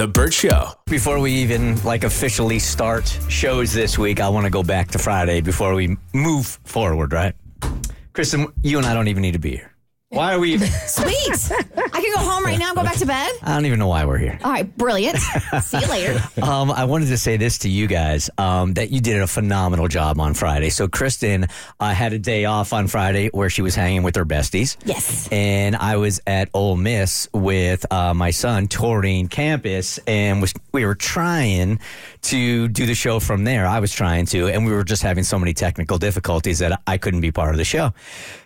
The Bert Show. Before we even like officially start shows this week, I want to go back to Friday before we move forward, right? Kristen, you and I don't even need to be here. Why are we even? Sweet. I can go home right now and go back to bed. I don't even know why we're here. All right, brilliant. See you later. Um, I wanted to say this to you guys um, that you did a phenomenal job on Friday. So Kristen uh, had a day off on Friday where she was hanging with her besties. Yes. And I was at Ole Miss with uh, my son touring campus, and was we were trying to do the show from there. I was trying to, and we were just having so many technical difficulties that I couldn't be part of the show.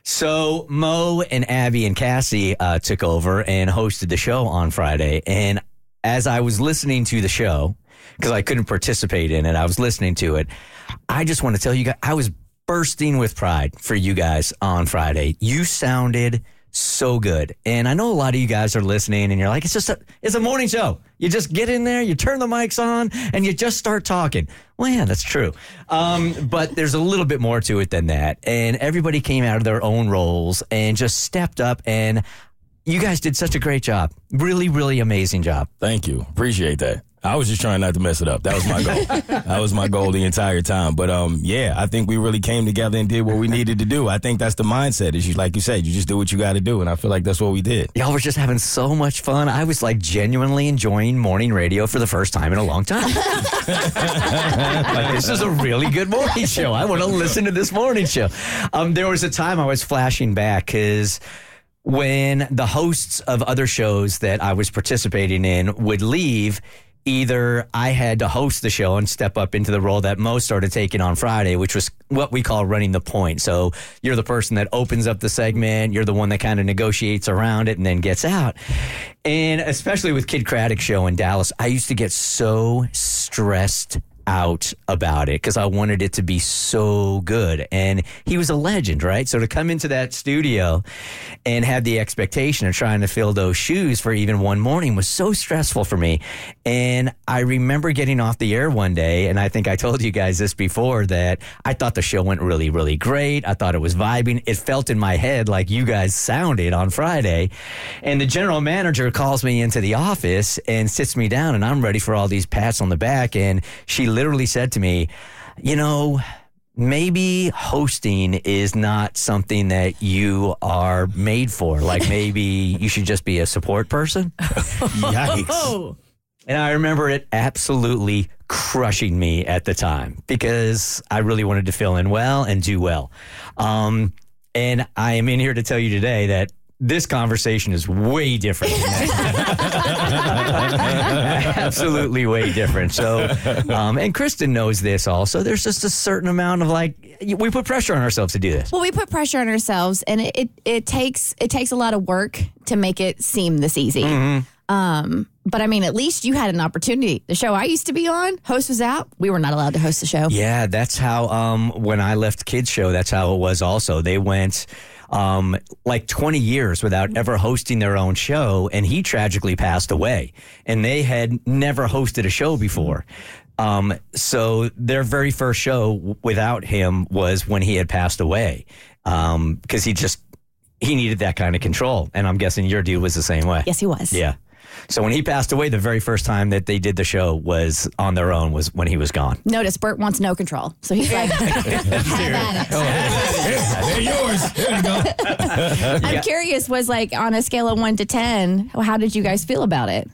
So Mo and Abby and Cassie uh, took over and hosted the show on Friday. And as I was listening to the show, because I couldn't participate in it, I was listening to it. I just want to tell you guys, I was bursting with pride for you guys on Friday. You sounded so good. And I know a lot of you guys are listening and you're like, it's just a, it's a morning show. You just get in there, you turn the mics on and you just start talking. Well, yeah, that's true. Um, but there's a little bit more to it than that. And everybody came out of their own roles and just stepped up and you guys did such a great job. Really, really amazing job. Thank you. Appreciate that. I was just trying not to mess it up. That was my goal. that was my goal the entire time. But um, yeah, I think we really came together and did what we needed to do. I think that's the mindset. Is you like you said, you just do what you got to do, and I feel like that's what we did. Y'all were just having so much fun. I was like genuinely enjoying morning radio for the first time in a long time. like, this is a really good morning show. I want to listen to this morning show. Um, there was a time I was flashing back because when the hosts of other shows that I was participating in would leave, either I had to host the show and step up into the role that Mo started taking on Friday, which was what we call running the point. So you're the person that opens up the segment, you're the one that kind of negotiates around it and then gets out. And especially with Kidd Kraddick show in Dallas, I used to get so stressed out about it because I wanted it to be so good. And he was a legend, right? So to come into that studio and have the expectation of trying to fill those shoes for even one morning was so stressful for me. And I remember getting off the air one day, and I think I told you guys this before that I thought the show went really, really great. I thought it was vibing. It felt in my head like you guys sounded on Friday. And the general manager calls me into the office and sits me down, and I'm ready for all these pats on the back. And she literally said to me, You know, maybe hosting is not something that you are made for. Like maybe you should just be a support person. Yikes! And I remember it absolutely crushing me at the time because I really wanted to fill in well and do well. Um, and I am in here to tell you today that this conversation is way different. Absolutely way different. So, um, and Kristen knows this also. There's just a certain amount of like, we put pressure on ourselves to do this. Well, we put pressure on ourselves, and it, it, it takes it takes a lot of work to make it seem this easy. Mm-hmm. Um, but I mean, at least you had an opportunity. The show I used to be on, host was out. We were not allowed to host the show. Yeah, that's how, um, when I left Kidd's Show, that's how it was also. They went, um, like 20 years without ever hosting their own show, and he tragically passed away. And they had never hosted a show before. Um, so their very first show without him was when he had passed away. Um, cause he just, he needed that kind of control. And I'm guessing your deal was the same way. Yes, he was. Yeah. So when he passed away, the very first time that they did the show was on their own was when he was gone. Notice Bert wants no control, so he's like, "Have at it." They're yours. There you go. I'm curious. Was like on a scale of one to ten, how did you guys feel about it?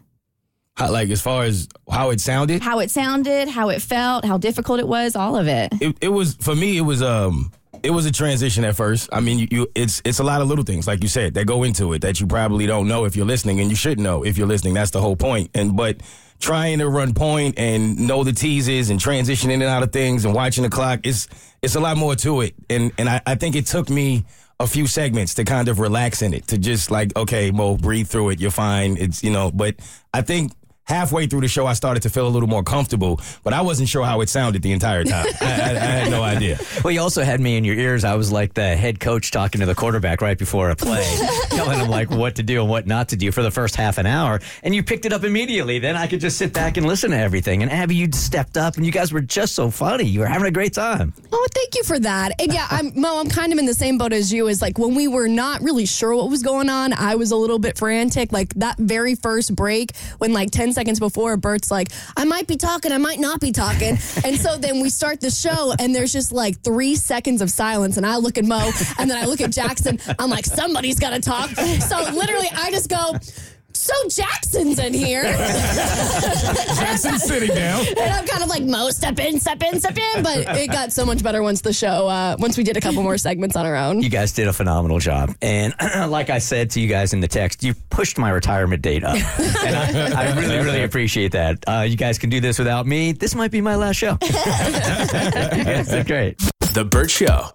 How- like as far as how it sounded, How it sounded, how it felt, how difficult it was, all of it. it, it was for me. It was um. It was a transition at first. I mean, you, you it's it's a lot of little things, like you said, that go into it that you probably don't know if you're listening, and you should know if you're listening. That's the whole point. And but trying to run point and know the teases and transition in and out of things and watching the clock, it's it's a lot more to it. And and I, I think it took me a few segments to kind of relax in it, to just like, okay, Mo, breathe through it. You're fine. It's you know, but I think halfway through the show, I started to feel a little more comfortable, but I wasn't sure how it sounded the entire time. I, I, I had no idea. Well, you also had me in your ears. I was like the head coach talking to the quarterback right before a play, telling him like what to do and what not to do for the first half an hour. And you picked it up immediately. Then I could just sit back and listen to everything. And Abby, you stepped up, and you guys were just so funny. You were having a great time. Oh, thank you for that. And yeah, I'm Mo. I'm kind of in the same boat as you. Is like when we were not really sure what was going on, I was a little bit frantic. Like that very first break, when like ten seconds before, Bert's like, "I might be talking, I might not be talking," and so then we start the show, and there's just like three seconds of silence, and I look at Mo, and then I look at Jackson. I'm like, somebody's got to talk. So literally, I just go. So Jackson's in here. Jackson's sitting down. And I'm kind of like, Mo, step in, step in, step in. But it got so much better once the show, uh, once we did a couple more segments on our own. You guys did a phenomenal job. And like I said to you guys in the text, you pushed my retirement date up. and I, I really, really appreciate that. Uh, you guys can do this without me. This might be my last show. you guys did great. The Bert Show.